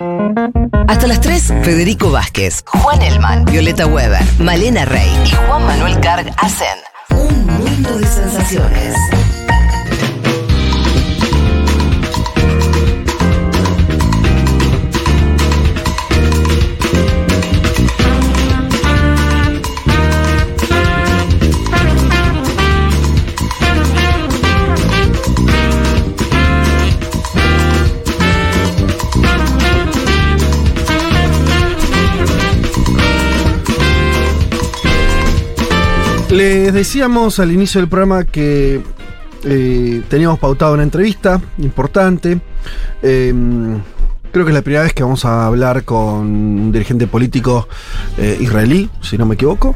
Hasta las 3, Federico Vázquez, Juan Elman, Violeta Weber, Malena Rey y Juan Manuel Carg hacen un mundo de sensaciones. Les decíamos al inicio del programa que eh, teníamos pautado una entrevista importante. Eh, creo que es la primera vez que vamos a hablar con un dirigente político eh, israelí, si no me equivoco.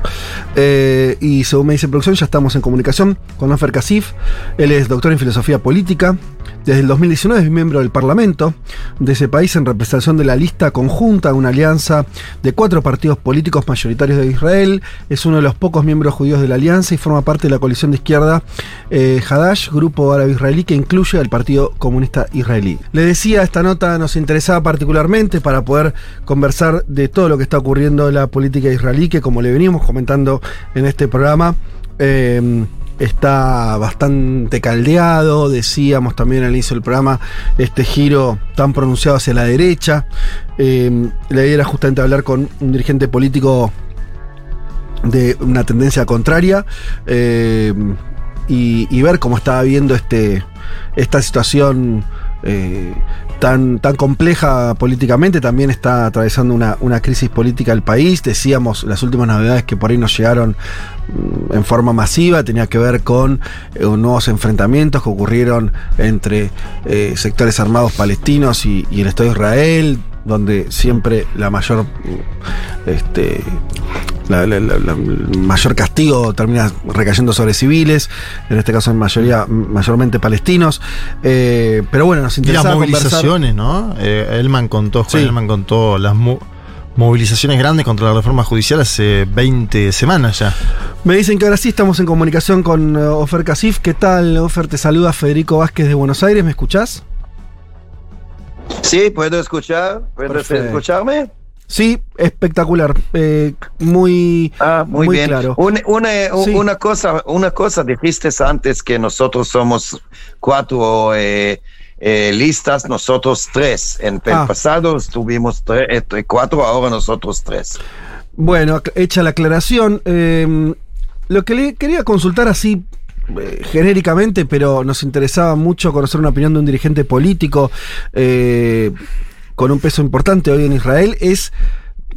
Eh, y según me dice producción, ya estamos en comunicación con Ofer Kasif. Él es doctor en filosofía política. Desde el 2019 es miembro del Parlamento de ese país en representación de la lista conjunta una alianza de cuatro partidos políticos mayoritarios de Israel. Es uno de los pocos miembros judíos de la alianza y forma parte de la coalición de izquierda eh, Hadash, grupo árabe israelí que incluye al Partido Comunista Israelí. Le decía, esta nota nos interesaba particularmente para poder conversar de todo lo que está ocurriendo en la política israelí, que como le venimos comentando en este programa, eh, está bastante caldeado, decíamos también al inicio del programa, este giro tan pronunciado hacia la derecha. Eh, la idea era justamente hablar con un dirigente político de una tendencia contraria eh, y, y, ver cómo estaba viendo este, esta situación. Eh, tan, tan compleja políticamente, también está atravesando una, una, crisis política el país. Decíamos las últimas novedades que por ahí nos llegaron en forma masiva, tenía que ver con eh, nuevos enfrentamientos que ocurrieron entre eh, sectores armados palestinos y, el Estado de Israel, donde siempre la mayor este, la, la, la, la, mayor castigo termina recayendo sobre civiles, en este caso en mayoría, mayormente palestinos. Eh, pero bueno, nos interesa. Y las movilizaciones, ¿no? Eh, Elman contó, Juan sí. Elman contó las mo movilizaciones grandes contra la reforma judicial hace 20 semanas ya. Me dicen que ahora sí estamos en comunicación con uh, Ofer Casif. ¿Qué tal, Ofer? Te saluda Federico Vázquez de Buenos Aires. ¿Me escuchás? Sí, puedo escuchar. ¿Puedes escucharme? Sí, espectacular. Eh, muy, ah, muy, muy bien. claro. Una, una, sí. una, cosa, una cosa dijiste antes que nosotros somos cuatro eh, eh, listas, nosotros tres. En el ah. pasado estuvimos tres, cuatro, ahora nosotros tres. Bueno, hecha la aclaración, eh, lo que le quería consultar así genéricamente, pero nos interesaba mucho conocer una opinión de un dirigente político eh, con un peso importante hoy en Israel, es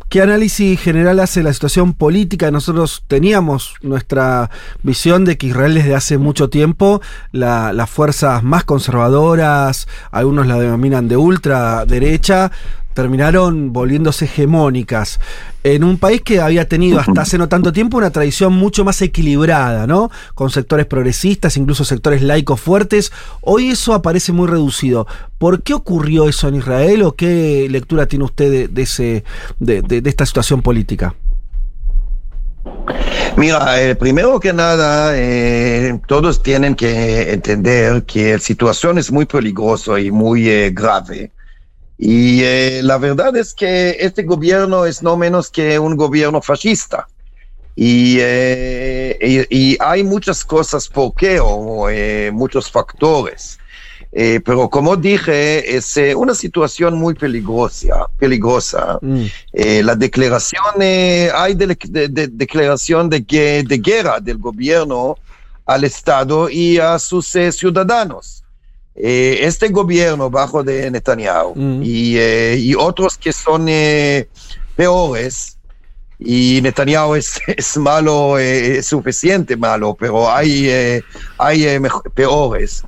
¿Qué análisis general hace la situación política? Nosotros teníamos nuestra visión de que Israel desde hace mucho tiempo, la, las fuerzas más conservadoras, algunos la denominan de ultraderecha, terminaron volviéndose hegemónicas en un país que había tenido hasta hace no tanto tiempo una tradición mucho más equilibrada, ¿no? Con sectores progresistas, incluso sectores laicos fuertes. Hoy eso aparece muy reducido. ¿Por qué ocurrió eso en Israel o qué lectura tiene usted de, ese, de esta situación política? Mira, eh, primero que nada, eh, todos tienen que entender que la situación es muy peligrosa y muy eh, grave. Y eh, la verdad es que este gobierno es no menos que un gobierno fascista. Y, eh, y, y hay muchas cosas por qué, o eh, muchos factores. pero como dije, es una situación muy peligrosa. peligrosa. Mm. la declaración, hay de, de, de declaración de, de guerra del gobierno al Estado y a sus ciudadanos. Eh, este gobierno bajo de Netanyahu mm. y, eh, y, otros que son eh, peores, y Netanyahu es, es malo, es suficiente malo, pero hay, hay peores.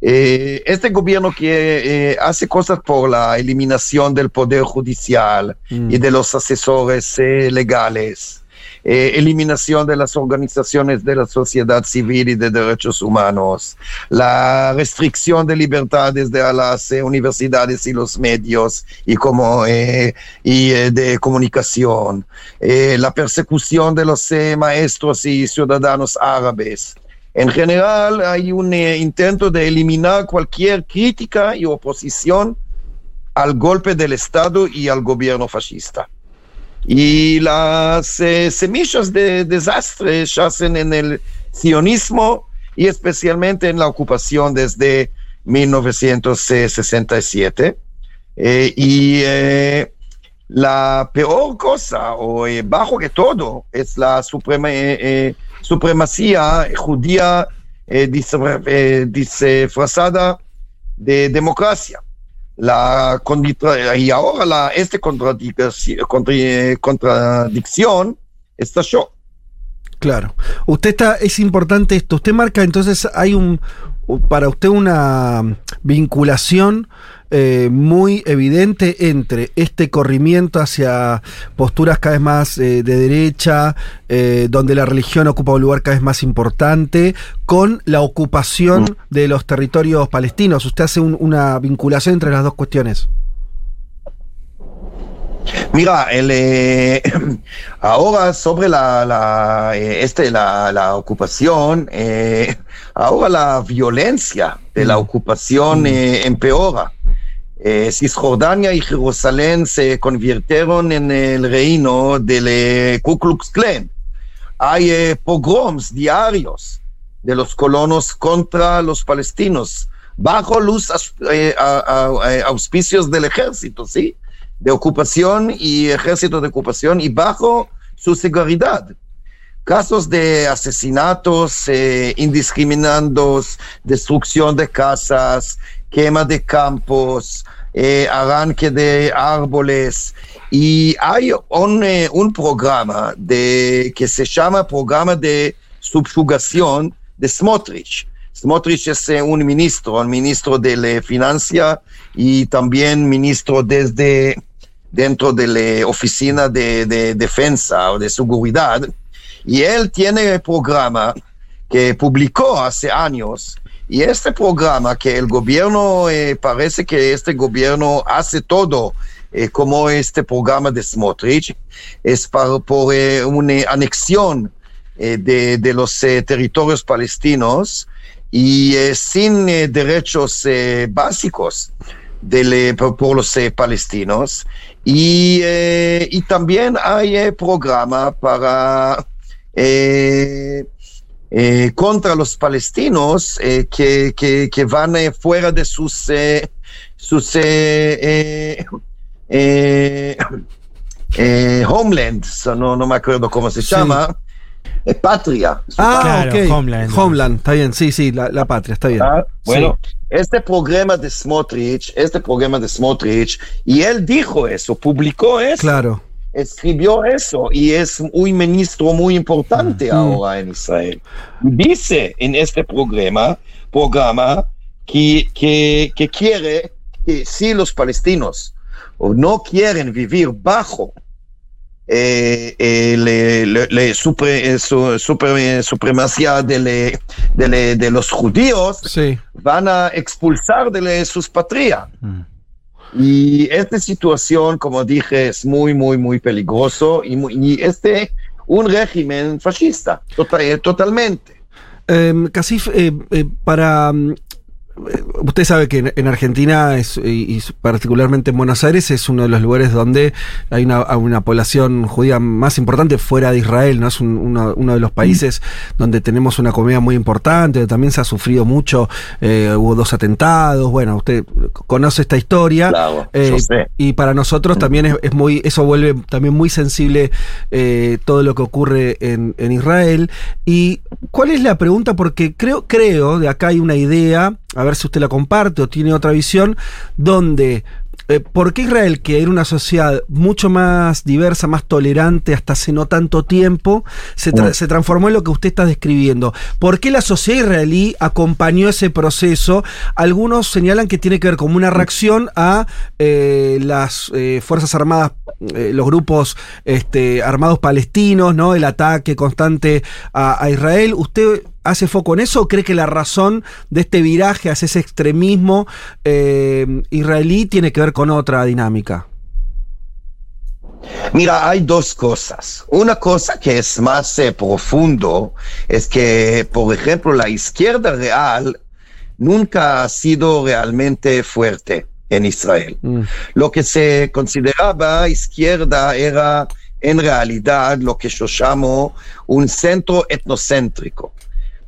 este gobierno que hace cosas por la eliminación del poder judicial mm. y de los asesores legales eh, eliminación de las organizaciones de la sociedad civil y de derechos humanos, la restricción de libertades de las eh, universidades y los medios y, como, eh, y de comunicación, la persecución de los maestros y ciudadanos árabes. En general, hay un intento de eliminar cualquier crítica y oposición al golpe del Estado y al gobierno fascista. Y las eh, semillas de desastre yacen en el sionismo y especialmente en la ocupación desde 1967. Eh, y eh, la peor cosa, o eh, bajo que todo, es la suprema, supremacía judía disfrazada de democracia. La, y ahora la, esta contradicción, contradicción estalló. Claro. Usted está, es importante esto. Usted marca entonces, hay un, para usted una vinculación eh, muy evidente entre este corrimiento hacia posturas cada vez más eh, de derecha, eh, donde la religión ocupa un lugar cada vez más importante, con la ocupación mm. de los territorios palestinos. ¿Usted hace una vinculación entre las dos cuestiones? Mira, el, eh, ahora sobre la, la, este, la, la ocupación, eh, ahora la violencia de la mm. ocupación mm. empeora. Cisjordania y Jerusalén se convirtieron en el reino del Ku Klux Klan. Hay pogroms diarios de los colonos contra los palestinos, bajo los auspicios del ejército, ¿sí? de ocupación y ejército de ocupación y bajo su seguridad. Casos de asesinatos eh, indiscriminados, destrucción de casas, quema de campos, eh, arranque de árboles. Y hay un, eh, un programa de, que se llama Programa de Subjugación de Smotrich. Smotrich es un ministro, un ministro de la financia y también ministro desde dentro de la oficina de, defensa o de seguridad, y él tiene el programa que publicó hace años, y este programa que el gobierno, eh, parece que este gobierno hace todo eh, como este programa de Smotrich, es para, por eh, una anexión de, de, los territorios palestinos y sin derechos básicos de, por, los palestinos. Y, y también hay programa para eh, eh, contra los palestinos eh, que, que, que, van eh, fuera de sus, sus homelands, no, no me acuerdo cómo se sí. llama. patria. Ah, claro, Homeland. Homeland, está bien, sí, sí, la, la patria, está bien. Ah, bueno, sí. este programa de Smotrich, este programa de Smotrich, y él dijo eso, publicó eso. Claro. Escribió eso y es un ministro muy importante mm. ahora en Israel. Dice en este programa, programa que, que, que quiere que si los palestinos no quieren vivir bajo eh, le, le, le supre, su, super, supremacía de, le, de, de, los judíos, sí. van a expulsar de sus patrias. Mm. Y esta situación, como dije, es muy, muy, muy peligroso y, muy, y este un régimen fascista, total, totalmente. Eh, Casif, eh, eh, para usted sabe que en Argentina es, y particularmente en Buenos Aires es uno de los lugares donde hay una, una población judía más importante fuera de Israel, ¿no? Es un, uno, uno, de los países donde tenemos una comunidad muy importante, también se ha sufrido mucho, eh, hubo dos atentados, bueno, usted conoce esta historia claro, eh, y para nosotros también es, es, muy, eso vuelve también muy sensible eh, todo lo que ocurre en, en Israel. ¿Y cuál es la pregunta? Porque creo, creo, de acá hay una idea, a ver si usted la comparte o tiene otra visión, donde eh, ¿Por qué Israel, que era una sociedad mucho más diversa, más tolerante hasta hace no tanto tiempo, se, tra se, transformó en lo que usted está describiendo? ¿Por qué la sociedad israelí acompañó ese proceso? Algunos señalan que tiene que ver como una reacción a eh, las eh, Fuerzas Armadas, los grupos este, armados palestinos, ¿no? El ataque constante a, a Israel. ¿Usted hace foco en eso o cree que la razón de este viraje hacia ese extremismo eh, israelí tiene que ver con otra dinámica? Mira, hay dos cosas. Una cosa que es más eh, profundo es que, por ejemplo, la izquierda real nunca ha sido realmente fuerte. en Israel. Mm. Lo que se consideraba izquierda era en realidad lo que yo llamo un centro etnocéntrico.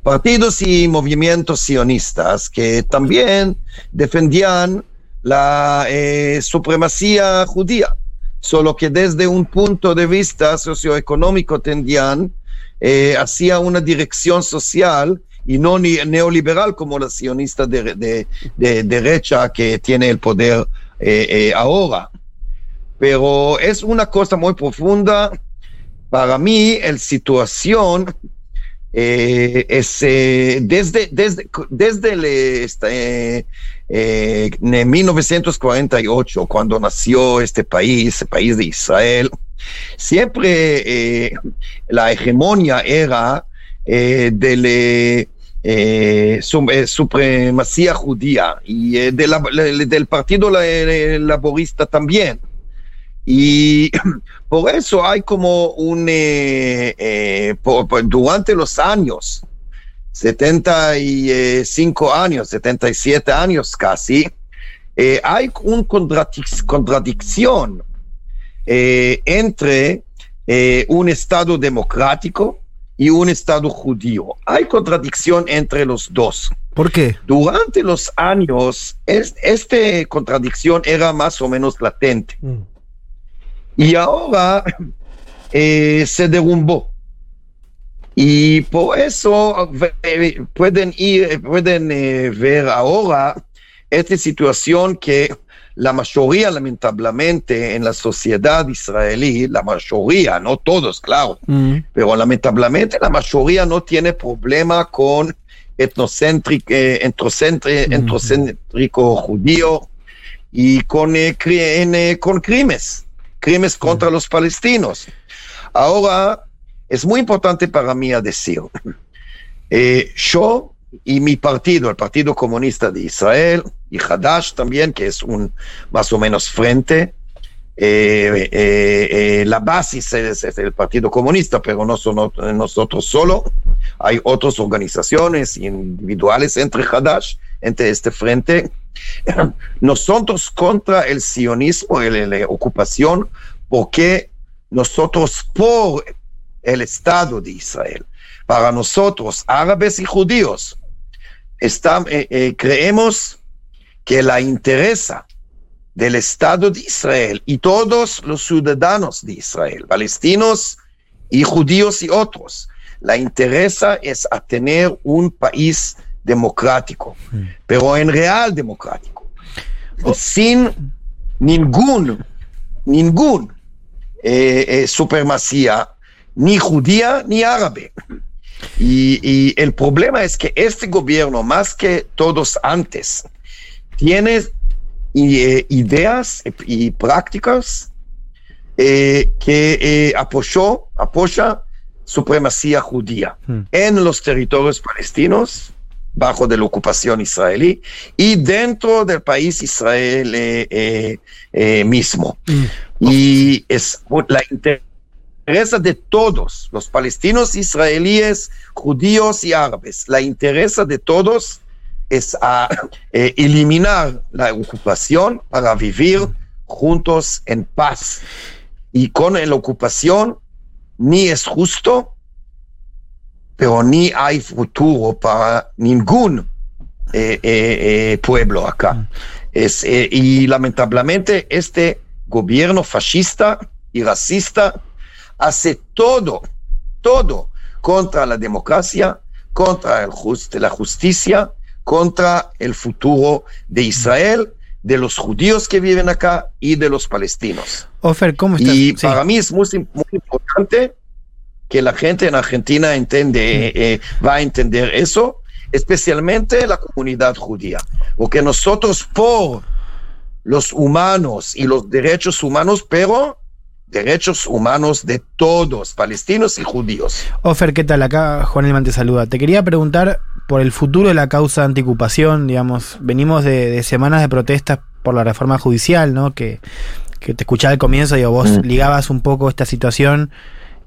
Partidos y movimientos sionistas que también defendían la eh, supremacía judía, solo que desde un punto de vista socioeconómico tendían eh, hacia una dirección social y no neoliberal como la sionista de, derecha que tiene el poder eh, ahora. Pero es una cosa muy profunda. Para mí, la situación eh, es desde, desde, desde el, este, 1948, cuando nació este país, el país de Israel, siempre la hegemonia era eh, eh, supremacía judía y eh, del Partido Laborista también. Y por eso hay como un, durante los años, 75 años, 77 años casi, hay una contradicción entre un Estado democrático y un Estado judío. Hay contradicción entre los dos. ¿Por qué? Durante los años, esta contradicción era más o menos latente. Mm. Y ahora eh, se derrumbó. Y por eso eh, pueden ir, pueden eh, ver ahora esta situación que la mayoría, lamentablemente, en la sociedad israelí, la mayoría, no todos, claro, mm. pero lamentablemente la mayoría no tiene problema con etnocéntrico, mm. judío y con, con crímenes, crímenes mm. contra los palestinos. Ahora, es muy importante para mí decir, yo y mi partido, el Partido Comunista de Israel, y Hadash también, que es un más o menos frente. Eh, eh, eh, la base es, el Partido Comunista, pero no son nosotros solo. Hay otras organizaciones individuales entre Hadash, entre este frente. Nosotros contra el sionismo, la ocupación, porque nosotros por el Estado de Israel, para nosotros, árabes y judíos, creemos que la interesa del Estado de Israel y todos los ciudadanos de Israel, palestinos y judíos y otros, la interesa es tener un país democrático, pero en real democrático, sin ningún, ningún eh, eh, supremacía, ni judía ni árabe. Y, y el problema es que este gobierno, más que todos antes, tiene eh, ideas y prácticas que apoyó, apoya supremacía judía hmm. en los territorios palestinos bajo de la ocupación israelí y dentro del país Israel mismo. Hmm. Y es la interesa de todos, los palestinos, israelíes, judíos y árabes, la interesa de todos es a eh, eliminar la ocupación para vivir juntos en paz. Y con la ocupación ni es justo, pero ni hay futuro para ningún eh, eh, pueblo acá. Es, y lamentablemente este gobierno fascista y racista hace todo, todo contra la democracia, contra el la justicia contra el futuro de Israel, de los judíos que viven acá y de los palestinos. Ofer, ¿cómo estás? Y para mí es muy, importante que la gente en Argentina entiende, eh, va a entender eso, especialmente la comunidad judía, porque nosotros por los humanos y los derechos humanos, pero derechos humanos de todos, palestinos y judíos. Ofer, ¿qué tal? Acá Juan Elman te saluda. Te quería preguntar por el futuro de la causa antiocupación, digamos, venimos de, semanas de protestas por la reforma judicial, ¿no? Que, te escuchaba al comienzo, digo, vos mm. ligabas un poco esta situación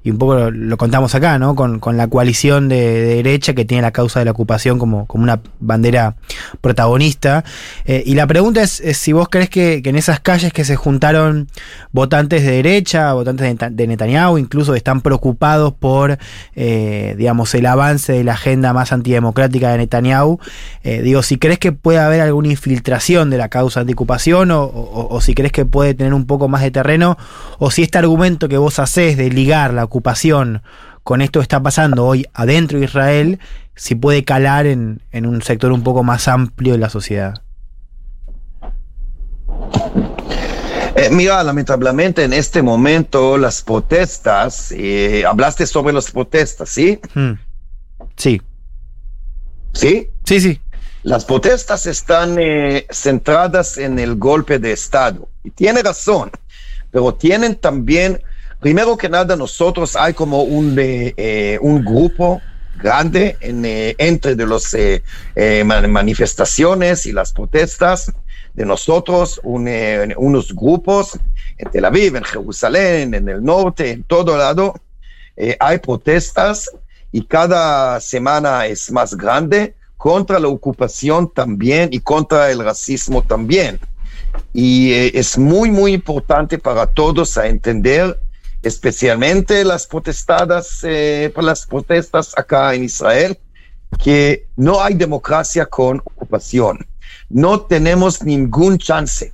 y un poco lo, contamos acá, ¿no? Con, la coalición de, derecha que tiene la causa de la ocupación como, como una bandera protagonista. Eh, y la pregunta es, si vos crees que, en esas calles que se juntaron votantes de derecha, votantes de, Netanyahu, incluso están preocupados por, eh, digamos, el avance de la agenda más antidemocrática de Netanyahu, eh, digo, si crees que puede haber alguna infiltración de la causa antiocupación o, o, si crees que puede tener un poco más de terreno, o si este argumento que vos haces de ligar la con esto que está pasando hoy adentro de Israel, si puede calar en, un sector un poco más amplio de la sociedad. Eh, mira, lamentablemente en este momento las protestas, eh, hablaste sobre las protestas, ¿sí? Hmm. Sí. ¿Sí? Sí, sí. Las protestas están eh, centradas en el golpe de Estado. Y tiene razón, pero tienen también Primero que nada, nosotros hay como un, eh, un grupo grande eh, entre de las eh, manifestaciones y las protestas de nosotros, unos grupos en Tel Aviv, en Jerusalén, en el norte, en todo lado. hay protestas y cada semana es más grande contra la ocupación también y contra el racismo también. Y es muy, muy importante para todos entender especialmente las protestadas, eh, las protestas acá en Israel, que no hay democracia con ocupación. No tenemos ningún chance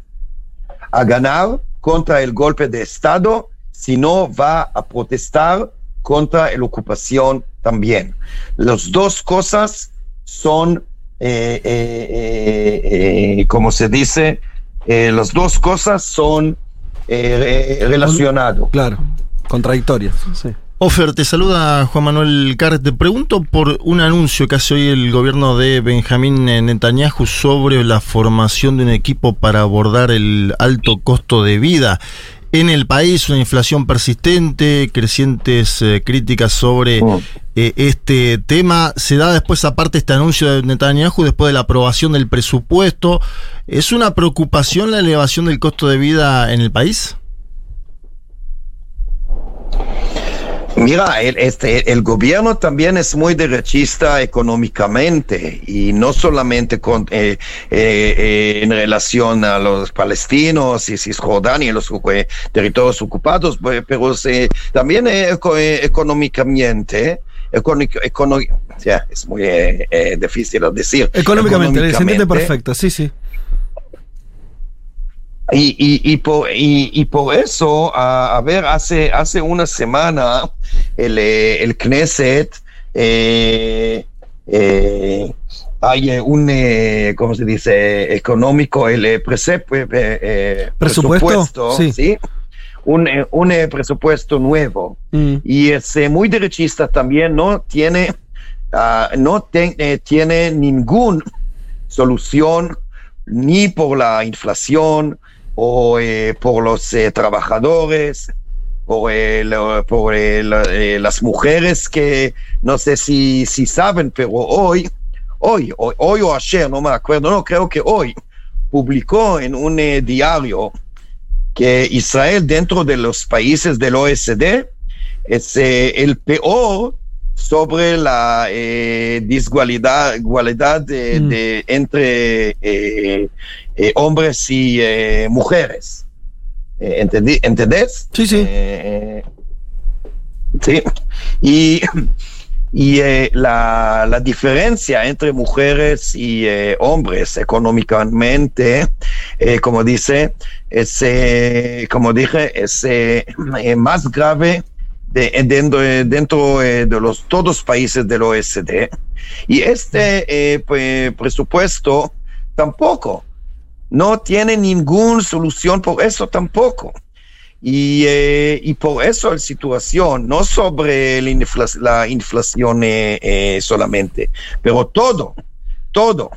a ganar contra el golpe de Estado si no va a protestar contra la ocupación también. Las dos cosas son, eh, eh, como se dice, las dos cosas son relacionadas. Claro contradictorias. Sí. Ofer, te saluda Juan Manuel Carr. Te pregunto por un anuncio que hace hoy el gobierno de Benjamín Netanyahu sobre la formación de un equipo para abordar el alto costo de vida en el país, una inflación persistente, crecientes eh, críticas sobre oh. eh, este tema. Se da después, aparte, este anuncio de Netanyahu después de la aprobación del presupuesto. ¿Es una preocupación la elevación del costo de vida en el país? Mira, el, este, el gobierno también es muy derechista económicamente y no solamente con, eh, eh, eh, en relación a los palestinos y Cisjordania y los territorios ocupados, pero también económicamente. es muy difícil decir. Económicamente, se entiende perfecto, sí, sí. Y, y, y, por, y, por eso, a, ver, hace, hace una semana el, eh, el Knesset eh, eh, hay un, ¿cómo se dice?, económico, el presupuesto, sí. Un, un presupuesto nuevo. Mm. Y es muy derechista también, no tiene, uh, no tiene ninguna solución ni por la inflación, o eh, por los eh, trabajadores, por, por las mujeres que no sé si, si saben, pero hoy, hoy, hoy, o ayer, no me acuerdo, no, creo que hoy, publicó en un eh, diario que Israel dentro de los países del OSD es el peor sobre la eh, desigualdad igualdad de, mm. entre eh, eh, hombres y eh, mujeres. ¿Entendés? Sí, sí. sí. Y, y la, la, diferencia entre mujeres y hombres económicamente, como dice, es, como dije, es más grave de, dentro, dentro de los todos países del OSD. Y este eh, presupuesto tampoco, no tiene ninguna solución por eso tampoco. Y, eh, y por eso la situación, no sobre la, inflación, la inflación eh, solamente, pero todo, todo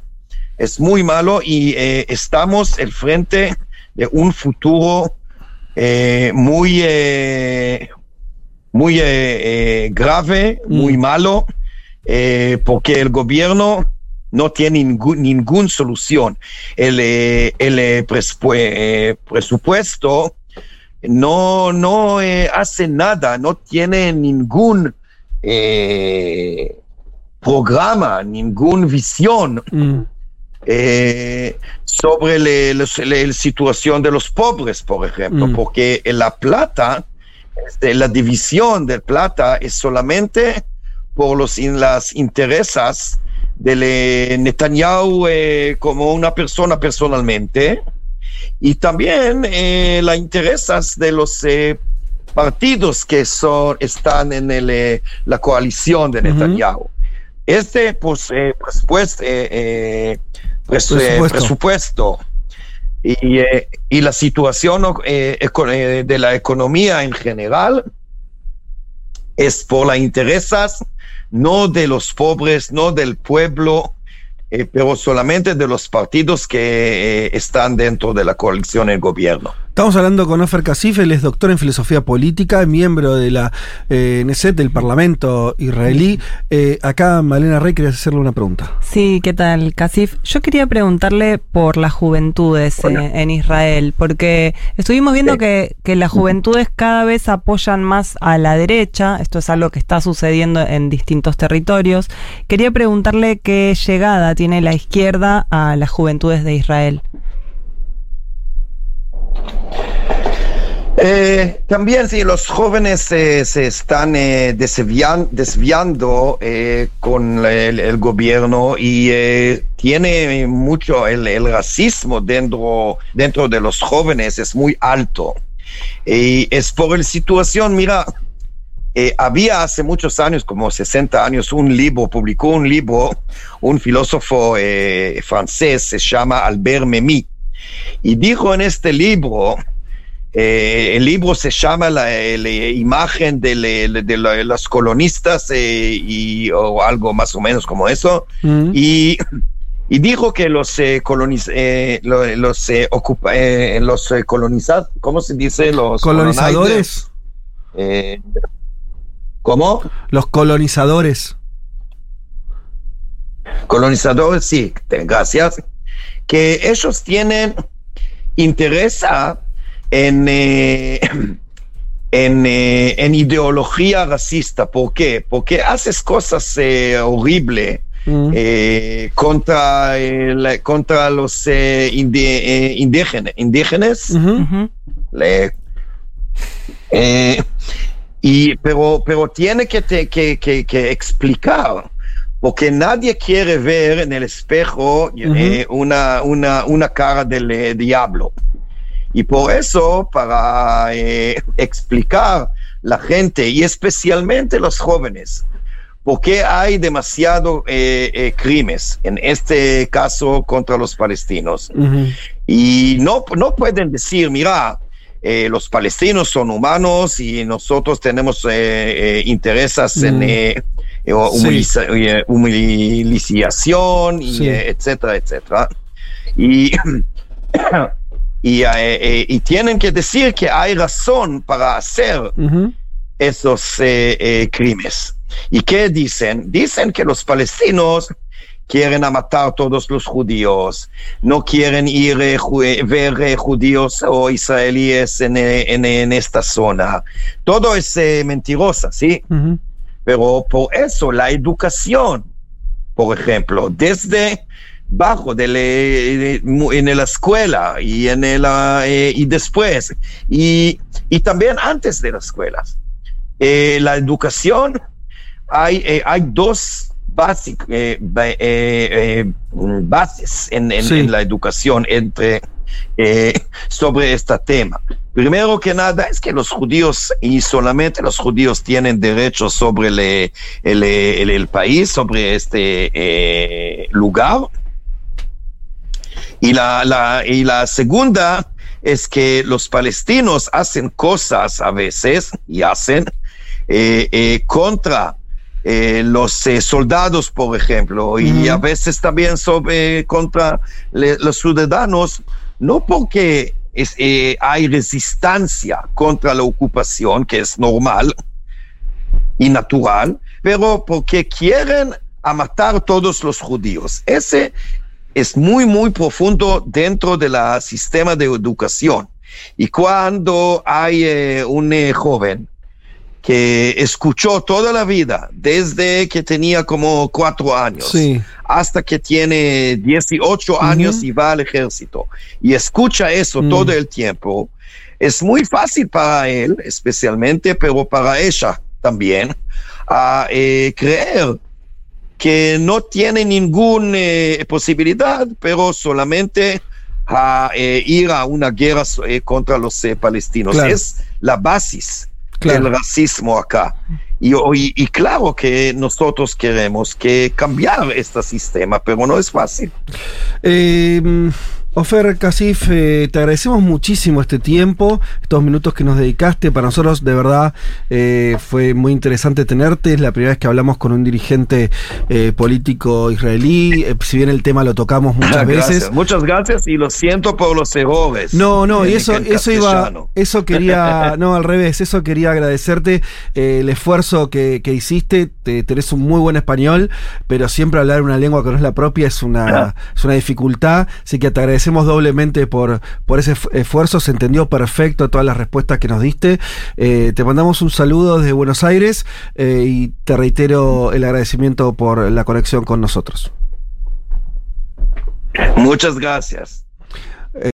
es muy malo y estamos al frente de un futuro muy, muy eh, grave, muy mm. malo, eh, porque el gobierno no tiene ninguna solución. El, eh, el presupuesto no, no eh, hace nada, no tiene ningún eh, programa, ninguna visión Mm. eh, sobre la situación de los pobres, por ejemplo, Mm. porque la plata, este, la división del plata es solamente por los las intereses de Netanyahu eh, como una persona personalmente y también eh, las intereses de los eh, partidos que son, están en el, la coalición de. Netanyahu. Este pues, eh, Presupuesto. presupuesto y, y la situación de la economía en general es por las intereses no de los pobres, no del pueblo, eh, pero solamente de los partidos que eh, están dentro de la coalición en gobierno. Estamos hablando con Ofer Kasif, él es doctor en filosofía política, miembro de la eh, Knesset, del Parlamento israelí. Eh, acá, Malena Rey, quería hacerle una pregunta. Sí, ¿qué tal, Casif? Yo quería preguntarle por las juventudes eh, en Israel, porque estuvimos viendo Sí. que, que las juventudes cada vez apoyan más a la derecha, esto es algo que está sucediendo en distintos territorios. Quería preguntarle qué llegada tiene la izquierda a las juventudes de Israel. Eh, también sí, los jóvenes eh, se están eh, desvian- desviando eh, con el, el gobierno y eh, tiene mucho el, el racismo dentro, dentro de los jóvenes es muy alto. Y es por la situación, mira, eh, había hace muchos años, como 60 años, un libro, publicó un libro, un filósofo francés, se llama Albert Memmi, y dijo en este libro, eh, el libro se llama La, la imagen de, le- de la- los colonistas eh, y, o algo más o menos como eso, Mm. y, y dijo que los eh, coloniz- eh, los eh, ocupa- eh, los eh, colonizados, ¿cómo se dice? Los Colonizadores. eh, ¿Cómo? Los colonizadores. Colonizadores, sí, gracias. Que ellos tienen interés a- en, eh, en, eh, en ideología racista. ¿Por qué? Porque haces cosas eh, horribles Mm. eh, contra, eh, la- contra los eh, indi- eh, indígenas. le- eh, y, pero, pero tiene que, te- que, que- que explicar, porque nadie quiere ver en el espejo eh, una, una, una cara del eh, diablo. Y por eso, para eh, explicar la gente, y especialmente los jóvenes, por qué hay demasiado eh, eh, crímenes, en este caso contra los palestinos. Ujú. Y no, no pueden decir, mira, eh, los palestinos son humanos y nosotros tenemos eh, eh, intereses en Mm. humiliza- humiliación, y, Sí. etcétera, etcétera. Y, y, y tienen que decir que hay razón para hacer esos crímenes. ¿Y qué dicen? Dicen que los palestinos quieren a matar todos los judíos, no quieren ir a ver eh, judíos o israelíes en, eh, en, en esta zona. Todo es eh, mentirosa, ¿sí? Pero por eso la educación, por ejemplo, desde bajo de, mu- en la escuela y en el, ah, eh, y después y, y también antes de las escuelas. Eh, la educación hay, eh, hay dos basic- eh, eh, eh, mm, bases en, en- Sí. en la educación entre eh, sobre este tema. Primero que nada es que los judíos y solamente los judíos tienen derechos sobre el, el, el- el país, sobre este eh, lugar. Y la, la, y la segunda es que los palestinos hacen cosas a veces y hacen eh, eh, contra eh, los eh, soldados, por ejemplo, y Ujú. a veces también sobre contra le- los ciudadanos, no porque es, eh, hay resistencia contra la ocupación, que es normal y natural, pero porque quieren a matar todos los judíos. Ese es muy, muy profundo dentro del sistema de educación. Y cuando hay eh, un eh, joven que escuchó toda la vida, desde que tenía como cuatro años Sí. hasta que tiene 18 años y va al ejército, y escucha eso Mm. todo el tiempo, es muy fácil para él, especialmente, pero para ella también, a eh, creer que no tiene ninguna posibilidad, pero solamente a eh, ir a una guerra eh, contra los eh, palestinos. Claro. Es la base Claro. del racismo acá. Y, y- y claro que nosotros queremos que cambiar este sistema, pero no es fácil. Eh, Ofer Casif, eh, te agradecemos muchísimo este tiempo, estos minutos que nos dedicaste. Para nosotros, de verdad, eh, fue muy interesante tenerte. Es la primera vez que hablamos con un dirigente eh, político israelí. Si bien el tema lo tocamos muchas Gracias, veces. Muchas gracias y lo siento por los errores. No, no, y eso, eso iba, eso quería, no, al revés, eso quería agradecerte el esfuerzo que, que hiciste, te, tenés un muy buen español, pero siempre hablar una lengua que no es la propia es una, es una dificultad, así que te agradecemos doblemente por, por ese fu- esfuerzo, se entendió perfecto todas las respuestas que nos diste, Eh, te mandamos un saludo desde Buenos Aires eh, y te reitero el agradecimiento por la conexión con nosotros. Muchas gracias.